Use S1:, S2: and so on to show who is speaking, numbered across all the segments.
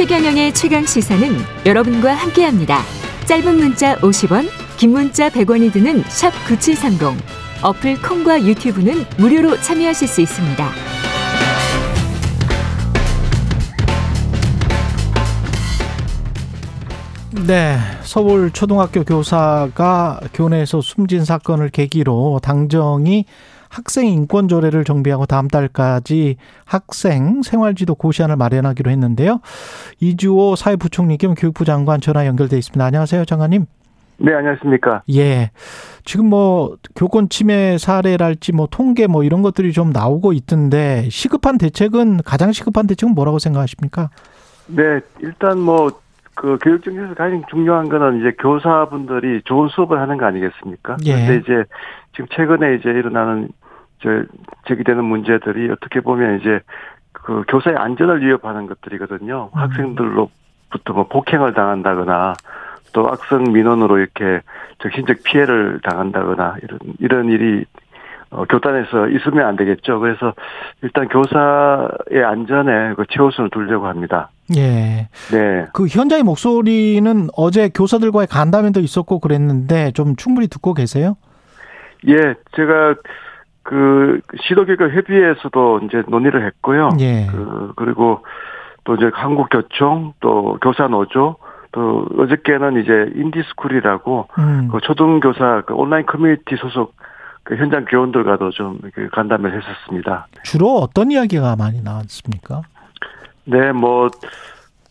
S1: 최경영의 최강 시사는 여러분과 함께합니다. 짧은 문자 50원, 긴 문자 100원이 드는 샵 9730. 어플 콩과 유튜브는 무료로 참여하실 수 있습니다.
S2: 네, 서울 초등학교 교사가 교내에서 숨진 사건을 계기로 당정이 학생 인권 조례를 정비하고 다음 달까지 학생 생활지도 고시안을 마련하기로 했는데요. 이주호 사회부총리 겸 교육부 장관 전화 연결돼 있습니다. 안녕하세요, 장관님.
S3: 네, 안녕하십니까.
S2: 예. 지금 뭐 교권 침해 사례랄지 뭐 통계 뭐 이런 것들이 좀 나오고 있던데 시급한 대책은 가장 시급한 대책은 뭐라고 생각하십니까?
S3: 네, 일단 뭐 그 교육 정책에서 가장 중요한 거는 이제 교사분들이 좋은 수업을 하는 거 아니겠습니까?
S2: 예.
S3: 그런데 이제 지금 최근에 이제 일어나는 저 제기되는 문제들이 어떻게 보면 이제 그 교사의 안전을 위협하는 것들이거든요.
S2: 음.
S3: 학생들로부터 뭐 폭행을 당한다거나 또 악성 민원으로 이렇게 정신적 피해를 당한다거나 이런 이런 일이 어, 교단에서 있으면 안 되겠죠. 그래서 일단 교사의 안전에 그 최우선을 두려고 합니다.
S2: 예.
S3: 네.
S2: 그 현장의 목소리는 어제 교사들과의 간담회도 있었고 그랬는데 좀 충분히 듣고 계세요?
S3: 예, 제가 그 시도교육 협의회에서도 이제 논의를 했고요.
S2: 예.
S3: 그 그리고 또 이제 한국교총 또 교사노조 또 어저께는 이제 인디스쿨이라고
S2: 음.
S3: 그 초등교사 그 온라인 커뮤니티 소속 그 현장 교원들과도 좀 간담회를 했었습니다.
S2: 주로 어떤 이야기가 많이 나왔습니까?
S3: 네, 뭐,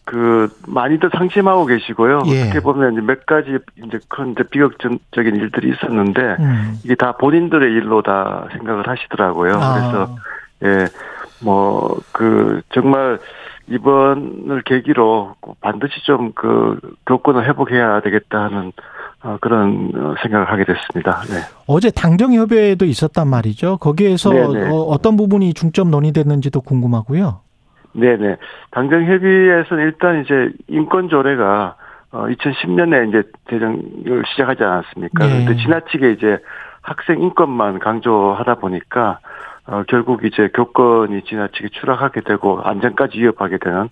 S3: 그, 많이들 상심하고 계시고요.
S2: 예.
S3: 어떻게 보면 이제 몇 가지 이제 큰 이제 비극적인 일들이 있었는데,
S2: 음.
S3: 이게 다 본인들의 일로 다 생각을 하시더라고요.
S2: 아.
S3: 그래서, 예, 뭐, 그, 정말 이번을 계기로 반드시 좀 그 교권을 회복해야 되겠다 하는 어, 그런 어, 생각을 하게 됐습니다. 네.
S2: 어제 당정 협의회도 있었단 말이죠. 거기에서
S3: 네네.
S2: 어, 어떤 부분이 중점 논의됐는지도 궁금하고요.
S3: 네네. 당정 협의회에서는 일단 이제 인권 조례가 어 2010년에 이제 대정을 시작하지 않았습니까?
S2: 네.
S3: 그런데 지나치게 이제 학생 인권만 강조하다 보니까 어 결국 이제 교권이 지나치게 추락하게 되고 안전까지 위협하게 되는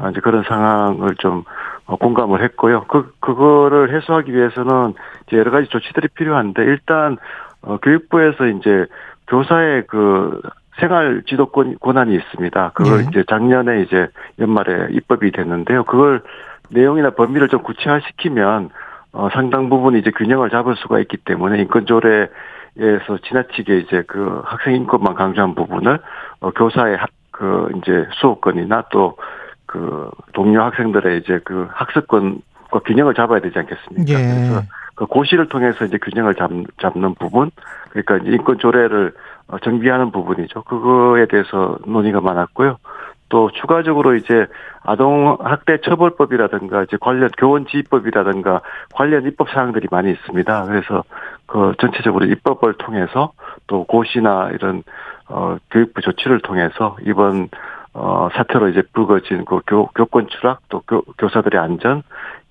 S3: 어, 이제 그런 상황을 좀 어, 공감을 했고요. 그 그거를 해소하기 위해서는 이제 여러 가지 조치들이 필요한데 일단 어 교육부에서 이제 교사의 그 생활 지도권 권한이 있습니다. 그걸
S2: 네.
S3: 이제 작년에 이제 연말에 입법이 됐는데요. 그걸 내용이나 범위를 좀 구체화시키면 어 상당 부분 이제 균형을 잡을 수가 있기 때문에 인권 조례에서 지나치게 이제 그 학생 인권만 강조한 부분을 어 교사의 학, 그 이제 수업권이나 또 그 동료 학생들의 이제 그 학습권과 균형을 잡아야 되지 않겠습니까?
S2: 예.
S3: 그래서 그 고시를 통해서 이제 균형을 잡, 잡는 부분, 그러니까 인권 조례를 어, 정비하는 부분이죠. 그거에 대해서 논의가 많았고요. 또 추가적으로 이제 아동 학대 처벌법이라든가 이제 관련 교원 지휘법이라든가 관련 입법 사항들이 많이 있습니다. 그래서 그 전체적으로 입법을 통해서 또 고시나 이런 어 교육부 조치를 통해서 이번 어 사태로 이제 불거진 그 교, 교권 추락 또 교, 교사들의 안전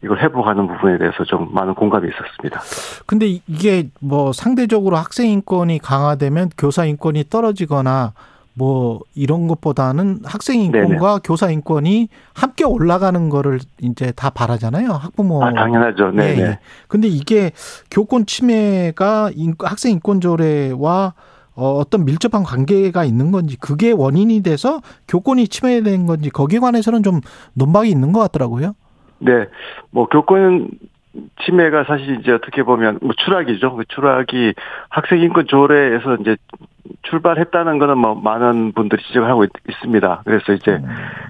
S3: 이걸 회복하는 부분에 대해서 좀 많은 공감이 있었습니다.
S2: 근데 이게 뭐 상대적으로 학생 인권이 강화되면 교사 인권이 떨어지거나 뭐 이런 것보다는 학생 인권과 교사 인권이 함께 올라가는 거를 이제 다 바라잖아요. 학부모.
S3: 아 당연하죠. 네.
S2: 예. 근데 이게 교권 침해가 인- 학생 인권 조례와 어, 어떤 밀접한 관계가 있는 건지 그게 원인이 돼서 교권이 침해된 건지 거기에 관해서는 좀 논박이 있는 것 같더라고요.
S3: 네, 뭐 교권 침해가 사실 이제 어떻게 보면 뭐 추락이죠. 그 추락이 학생 인권 조례에서 이제 출발했다는 거는 뭐 많은 분들이 지적을 하고 있, 습니다 그래서 이제
S2: 음.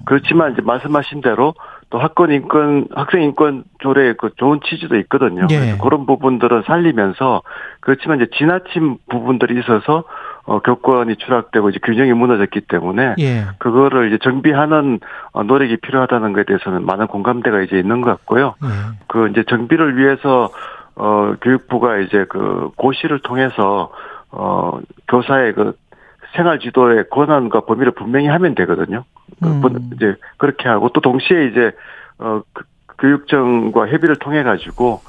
S3: 그렇지만 이제 말씀하신 대로 또 학권 인권 학생 인권 조례의 그 좋은 취지도 있거든요.
S2: 예.
S3: 그래서 그런 부분들은 살리면서 그렇지만 이제 지나친 부분들이 있어서 어 교권이 추락되고 이제 균형이 무너졌기 때문에
S2: 예.
S3: 그거를 이제 정비하는 어, 노력이 필요하다는 것에 대해서는 많은 공감대가 이제 있는 것 같고요.
S2: 예.
S3: 그 이제 정비를 위해서 어 교육부가 이제 그 고시를 통해서 어 교사의 그 생활 지도의 권한과 범위를 분명히 하면 되거든요. 그
S2: 음.
S3: 분- 이제 그렇게 하고 또 동시에 이제 어 그- 교육청과 협의를 통해 가지고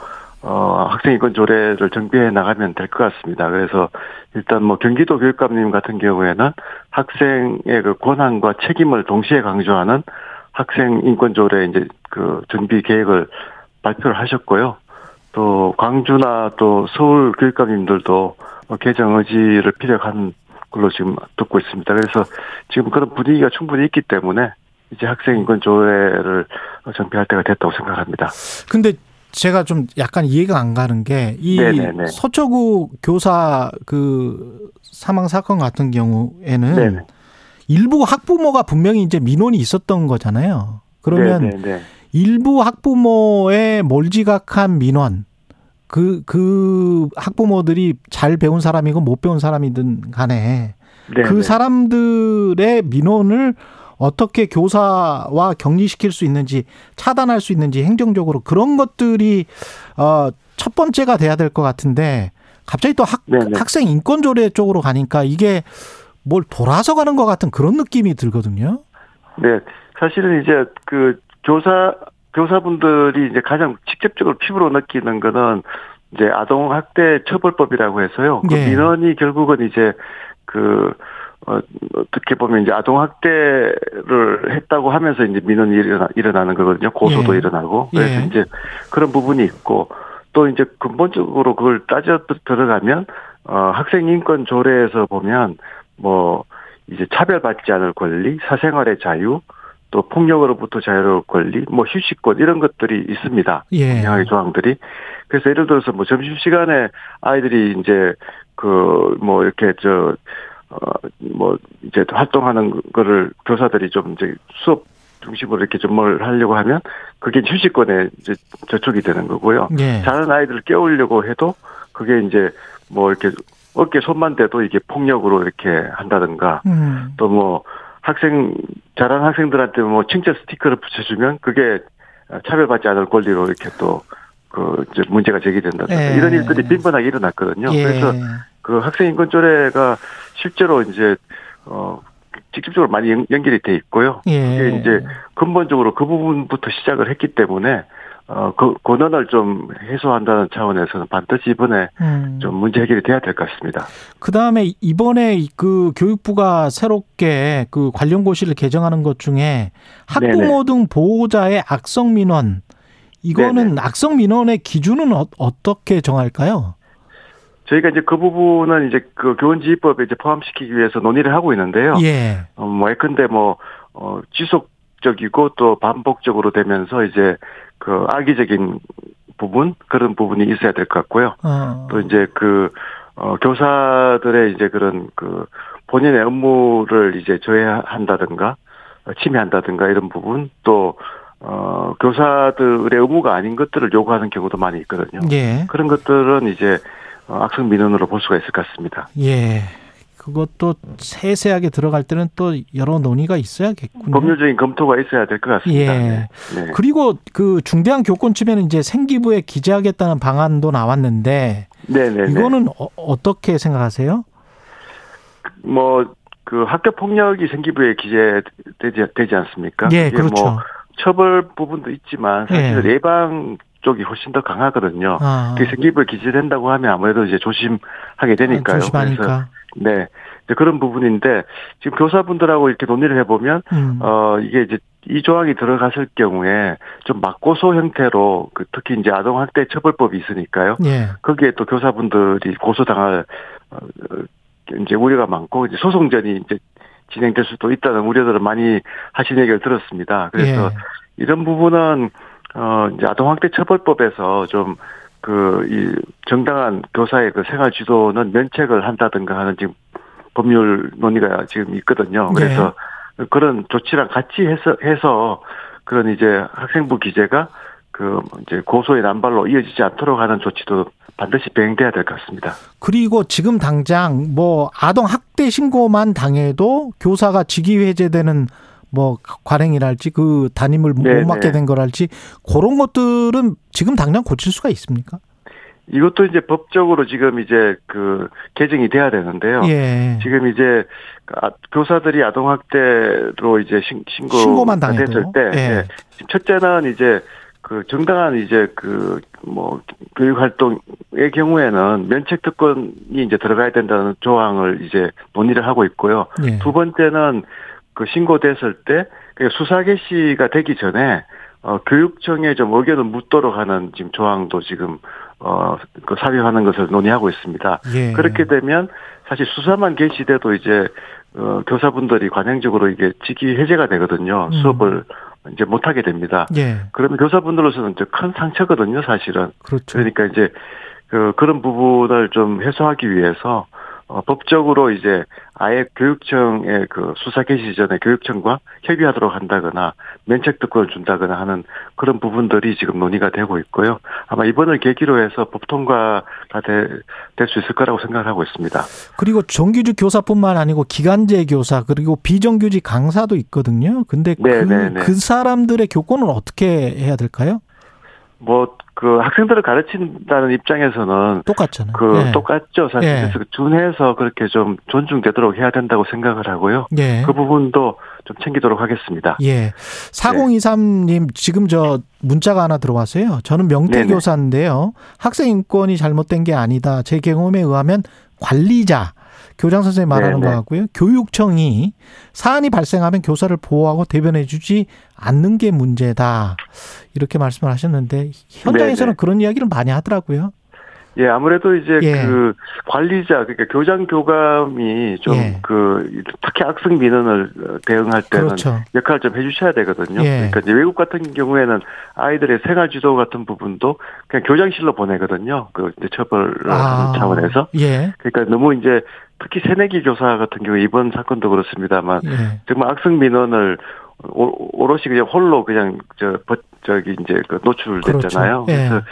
S3: 어 학생 인권 조례를 정비해 나가면 될 것 같습니다. 그래서 일단 뭐 경기도 교육감님 같은 경우에는 학생의 그 권한과 책임을 동시에 강조하는 학생 인권 조례 이제 그 준비 계획을 발표를 하셨고요. 또 광주나 또 서울 교육감님들도 개정 의지를 피력한 걸로 지금 듣고 있습니다. 그래서 지금 그런 분위기가 충분히 있기 때문에 이제 학생 인권 조례를 정비할 때가 됐다고 생각합니다.
S2: 근데 제가 좀 약간 이해가 안 가는 게 이 서초구 교사 그 사망 사건 같은 경우에는 네네. 일부 학부모가 분명히 이제 민원이 있었던 거잖아요. 그러면 네네네. 일부 학부모의 몰지각한 민원 그, 그 학부모들이 잘 배운 사람이고 못 배운 사람이든 간에 네네. 그 사람들의 민원을 어떻게 교사와 격리시킬 수 있는지 차단할 수 있는지 행정적으로 그런 것들이 어 첫 번째가 돼야 될 것 같은데 갑자기 또 학, 학생 인권 조례 쪽으로 가니까 이게 뭘 돌아서 가는 것 같은 그런 느낌이 들거든요.
S3: 네, 사실은 이제 그 교사 교사분들이 이제 가장 직접적으로 피부로 느끼는 거는 이제 아동 학대 처벌법이라고 해서요. 그 예. 민원이 결국은 이제 그 어, 어떻게 보면 이제 아동 학대를 했다고 하면서 이제 민원이 일어나, 일어나는 거거든요. 고소도 예. 일어나고. 그래서 예. 이제 그런 부분이 있고 또 이제 근본적으로 그걸 따져 들어가면 어, 학생 인권 조례에서 보면 뭐 이제 차별받지 않을 권리, 사생활의 자유, 또 폭력으로부터 자유로울 권리, 뭐 휴식권 이런 것들이 있습니다. 예. 다양하게 조항들이. 그래서 예를 들어서 뭐 점심 시간에 아이들이 이제 그 뭐 이렇게 저 어 뭐 이제 활동하는 거를 교사들이 좀 이제 수업 중심으로 이렇게 좀 뭘 하려고 하면 그게 휴식권에 이제 저촉이 되는 거고요. 예. 자는 아이들을 깨우려고 해도 그게 이제 뭐 이렇게 어깨 손만 대도 이게 폭력으로 이렇게 한다든가 음. 또뭐 학생 잘하는 학생들한테 뭐 칭찬 스티커를 붙여주면 그게 차별받지 않을 권리로 이렇게 또 그 문제가 제기된다든가 예. 이런 일들이 빈번하게 일어났거든요. 예. 그래서 그 학생 인권 조례가 실제로 이제 어 직접적으로 많이 연 결이 돼 있고요. 예. 이게 이제 근본적으로 그 부분부터 시작을 했기 때문에 어, 그 고난을 좀 해소한다는 차원에서는 반드시 이번에 음. 좀 문제 해결이 돼야 될 것 같습니다.
S2: 그 다음에 이번에 그 교육부가 새롭게 그 관련 고시를 개정하는 것 중에 학부모 네네. 등 보호자의 악성 민원 이거는 네네. 악성 민원의 기준은 어, 떻게 정할까요?
S3: 저희가 이제 그 부분은 이제 그 교원지휘법에 이제 포함시키기 위해서 논의를 하고 있는데요. 예. 어, 뭐, 예컨대 뭐, 어, 지속 적이고 또 반복적으로 되면서 이제 그 악의적인 부분 그런 부분이 있어야 될 것 같고요. 어. 또 이제 그 어, 교사들의 이제 그런 그 본인의 업무를 이제 조회한다든가 침해한다든가 이런 부분 또 어, 교사들의 의무가 아닌 것들을 요구하는 경우도 많이 있거든요. 예. 그런 것들은 이제 어, 악성 민원으로 볼 수가 있을 것 같습니다.
S2: 예. 그것도 세세하게 들어갈 때는 또 여러 논의가 있어야겠군요.
S3: 법률적인 검토가 있어야 될 것 같습니다. 예. 네.
S2: 네. 그리고 그 중대한 교권 침해는 이제 생기부에 기재하겠다는 방안도 나왔는데 네네 네, 이거는 어, 떻게 생각하세요?
S3: 뭐 그 학교 폭력이 생기부에 기재되지 되지 않습니까?
S2: 예, 뭐 그렇죠. 뭐
S3: 처벌 부분도 있지만 사실 예. 예방 쪽이 훨씬 더 강하거든요. 아. 그 생기부에 기재된다고 하면 아무래도 이제 조심하게 되니까요.
S2: 조심하니까. 그래서
S3: 네. 그런 부분인데 지금 교사분들하고 이렇게 논의를 해보면 음. 어 이게 이제 이 조항이 들어갔을 경우에 좀 맞고소 형태로 그 특히 이제 아동 학대 처벌법이 있으니까요. 예. 거기에 또 교사분들이 고소당할 어, 이제 우려가 많고 이제 소송전이 이제 진행될 수도 있다는 우려들을 많이 하신 얘기를 들었습니다. 그래서 예. 이런 부분은 어 이제 아동학대 처벌법에서 좀 그, 이, 정당한 교사의 그 생활 지도는 면책을 한다든가 하는 지금 법률 논의가 지금 있거든요. 네. 그래서 네. 그런 조치랑 같이 해서, 해서 그런 이제 학생부 기재가 그 이제 고소의 남발로 이어지지 않도록 하는 조치도 반드시 병행돼야 될 것 같습니다.
S2: 그리고 지금 당장 뭐 아동 학대 신고만 당해도 교사가 직위 해제되는 뭐 관행이랄지 그 담임을. 못 맡게 된 거랄지 그런 것들은 지금 당장 고칠 수가 있습니까?
S3: 이것도 이제 법적으로 지금 이제 그 개정이 돼야 되는데요. 예. 지금 이제 아, 교사들이 아동학대로 이제 신, 신고
S2: 신고만 당했을
S3: 때 예. 예. 첫째는 이제 그 정당한 이제 그 뭐 교육 활동의 경우에는 면책 특권이 이제 들어가야 된다는 조항을 이제 논의를 하고 있고요. 예. 두 번째는 그 신고됐을 때 수사 개시가 되기 전에 어, 교육청에 좀 의견을 묻도록 하는 지금 조항도 지금 어, 그 삽입하는 것을 논의하고 있습니다.
S2: 예.
S3: 그렇게 되면 사실 수사만 개시돼도 이제 어, 교사분들이 관행적으로 이게 직위 해제가 되거든요.
S2: 음.
S3: 수업을 이제 못하게 됩니다.
S2: 예.
S3: 그러면 교사분들로서는 이제 큰 상처거든요, 사실은.
S2: 그렇죠.
S3: 그러니까 이제 그 그런 부분을 좀 해소하기 위해서 어, 법적으로 이제 아예 교육청의 그 수사 개시 전에 교육청과 협의하도록 한다거나 면책 특권을 준다거나 하는 그런 부분들이 지금 논의가 되고 있고요. 아마 이번을 계기로 해서 법 통과가 될 수 있을 거라고 생각하고 있습니다.
S2: 그리고 정규직 교사뿐만 아니고 기간제 교사 그리고 비정규직 강사도 있거든요. 근데 그,
S3: 네, 네, 네.
S2: 그 사람들의 교권은 어떻게 해야 될까요?
S3: 뭐 그 학생들을 가르친다는 입장에서는
S2: 똑같잖아요.
S3: 그
S2: 예.
S3: 똑같죠. 사실
S2: 예.
S3: 그래서 준해서 그렇게 좀 존중되도록 해야 된다고 생각을 하고요.
S2: 예.
S3: 그 부분도 좀 챙기도록 하겠습니다.
S2: 예. 4023님, 지금 저 문자가 하나 들어왔어요. 저는
S3: 네네.
S2: 명태 교사인데요. 학생 인권이 잘못된 게 아니다. 제 경험에 의하면 관리자, 교장 선생님 말하는
S3: 네네.
S2: 것 같고요. 교육청이 사안이 발생하면 교사를 보호하고 대변해 주지 않는 게 문제다. 이렇게 말씀을 하셨는데 현장에서는
S3: 네네.
S2: 그런 이야기를 많이 하더라고요.
S3: 예, 아무래도 이제
S2: 예.
S3: 그 관리자 그러니까 교장 교감이 좀
S2: 예.
S3: 그 특히 학생 민원을 어, 대응할 때는
S2: 그렇죠.
S3: 역할을 좀 해주셔야 되거든요.
S2: 예.
S3: 그러니까 이제 외국 같은 경우에는 아이들의 생활 지도 같은 부분도 그냥 교장실로 보내거든요. 그 이제 처벌을 하는 차원에서.
S2: 예.
S3: 그러니까 너무 이제 특히 새내기 교사 같은 경우 이번 사건도 그렇습니다만
S2: 예.
S3: 정말 학생 민원을 오- 오롯이 그냥 홀로 그냥 저 버- 저기 이제 그 노출됐잖아요.
S2: 그렇죠. 예.
S3: 그래서 그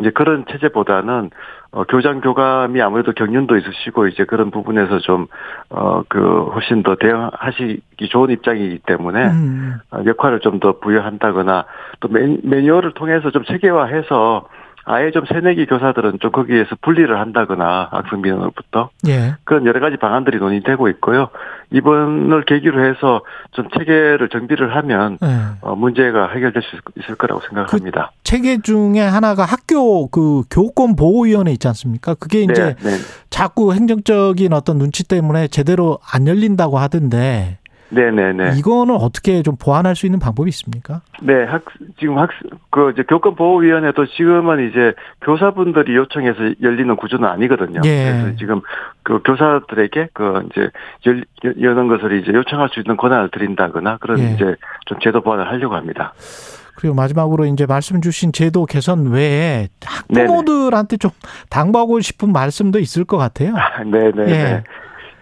S3: 이제 그런 체제보다는 어 교장 교감이 아무래도 경륜도 있으시고 이제 그런 부분에서 좀어그 훨씬 더 대응하시기 좋은 입장이기 때문에
S2: 음.
S3: 어, 역할을 좀 더 부여한다거나 또 매, 매뉴얼을 통해서 좀 체계화해서 아예 좀 새내기 교사들은 좀 거기에서 분리를 한다거나 학생 민원으로부터
S2: 예.
S3: 그런 여러 가지 방안들이 논의되고 있고요. 이번을 계기로 해서 좀 체계를 정비를 하면
S2: 예.
S3: 어, 문제가 해결될 수 있을 거라고 생각합니다.
S2: 체계 중에 하나가 학교 그 교권 보호위원회 있지 않습니까? 그게 이제
S3: 네, 네,
S2: 자꾸 행정적인 어떤 눈치 때문에 제대로 안 열린다고 하던데
S3: 네, 네, 네.
S2: 이거는 어떻게 좀 보완할 수 있는 방법이 있습니까?
S3: 네, 학 지금 학 그 이제 교권 보호위원회도 지금은 이제 교사분들이 요청해서 열리는 구조는 아니거든요.
S2: 예.
S3: 그래서 지금 그 교사들에게 그 이제 열, 여는 것을 이제 요청할 수 있는 권한을 드린다거나 그런
S2: 예.
S3: 이제 좀 제도 보완을 하려고 합니다.
S2: 그리고 마지막으로 이제 말씀 주신 제도 개선 외에 학부모들한테 좀 당부하고 싶은 말씀도 있을 것 같아요.
S3: 네, 네,
S2: 예.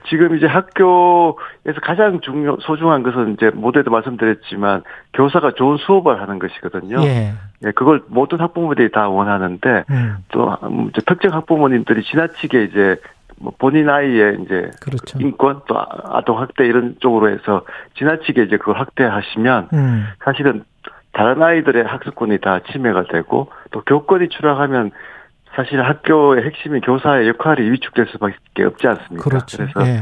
S3: 네. 지금 이제 학교에서 가장 중요 소중한 것은 이제 모두에도 말씀드렸지만 교사가 좋은 수업을 하는 것이거든요.
S2: 예.
S3: 예, 그걸 모든 학부모들이 다 원하는데
S2: 음,
S3: 또 음, 이제 특정 학부모님들이 지나치게 이제 뭐 본인 아이의 이제
S2: 그렇죠.
S3: 인권 또 아- 아동 학대 이런 쪽으로 해서 지나치게 이제 그걸 확대하시면
S2: 음,
S3: 사실은 다른 아이들의 학습권이 다 침해가 되고 또 교권이 추락하면 사실 학교의 핵심인 교사의 역할이 위축될 수밖에 없지 않습니까?
S2: 그렇죠.
S3: 래서
S2: 예.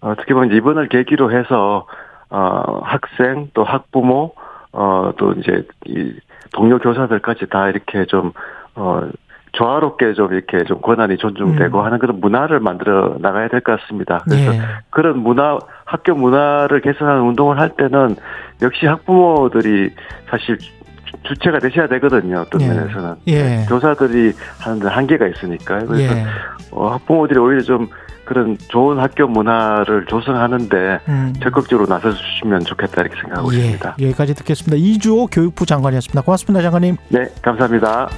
S3: 어떻게 보면 이번을 계기로 해서 어 학생 또 학부모 어또 이제 이 동료 교사들까지 다 이렇게 좀어 조화롭게 좀 이렇게 좀 권한이 존중되고
S2: 음.
S3: 하는 그런 문화를 만들어 나가야 될 것 같습니다. 그래서
S2: 예.
S3: 그런 문화 학교 문화를 개선하는 운동을 할 때는 역시 학부모들이 사실 주- 주체가 되셔야 되거든요. 어떤
S2: 예.
S3: 면에서는
S2: 예.
S3: 교사들이 하는 데 한계가 있으니까요. 그래서
S2: 예.
S3: 어, 학부모들이 오히려 좀 그런 좋은 학교 문화를 조성하는데
S2: 음.
S3: 적극적으로 나서주시면 좋겠다 이렇게 생각하고
S2: 예.
S3: 있습니다.
S2: 여기까지 듣겠습니다. 이주호 교육부 장관이었습니다. 고맙습니다, 장관님.
S3: 네, 감사합니다.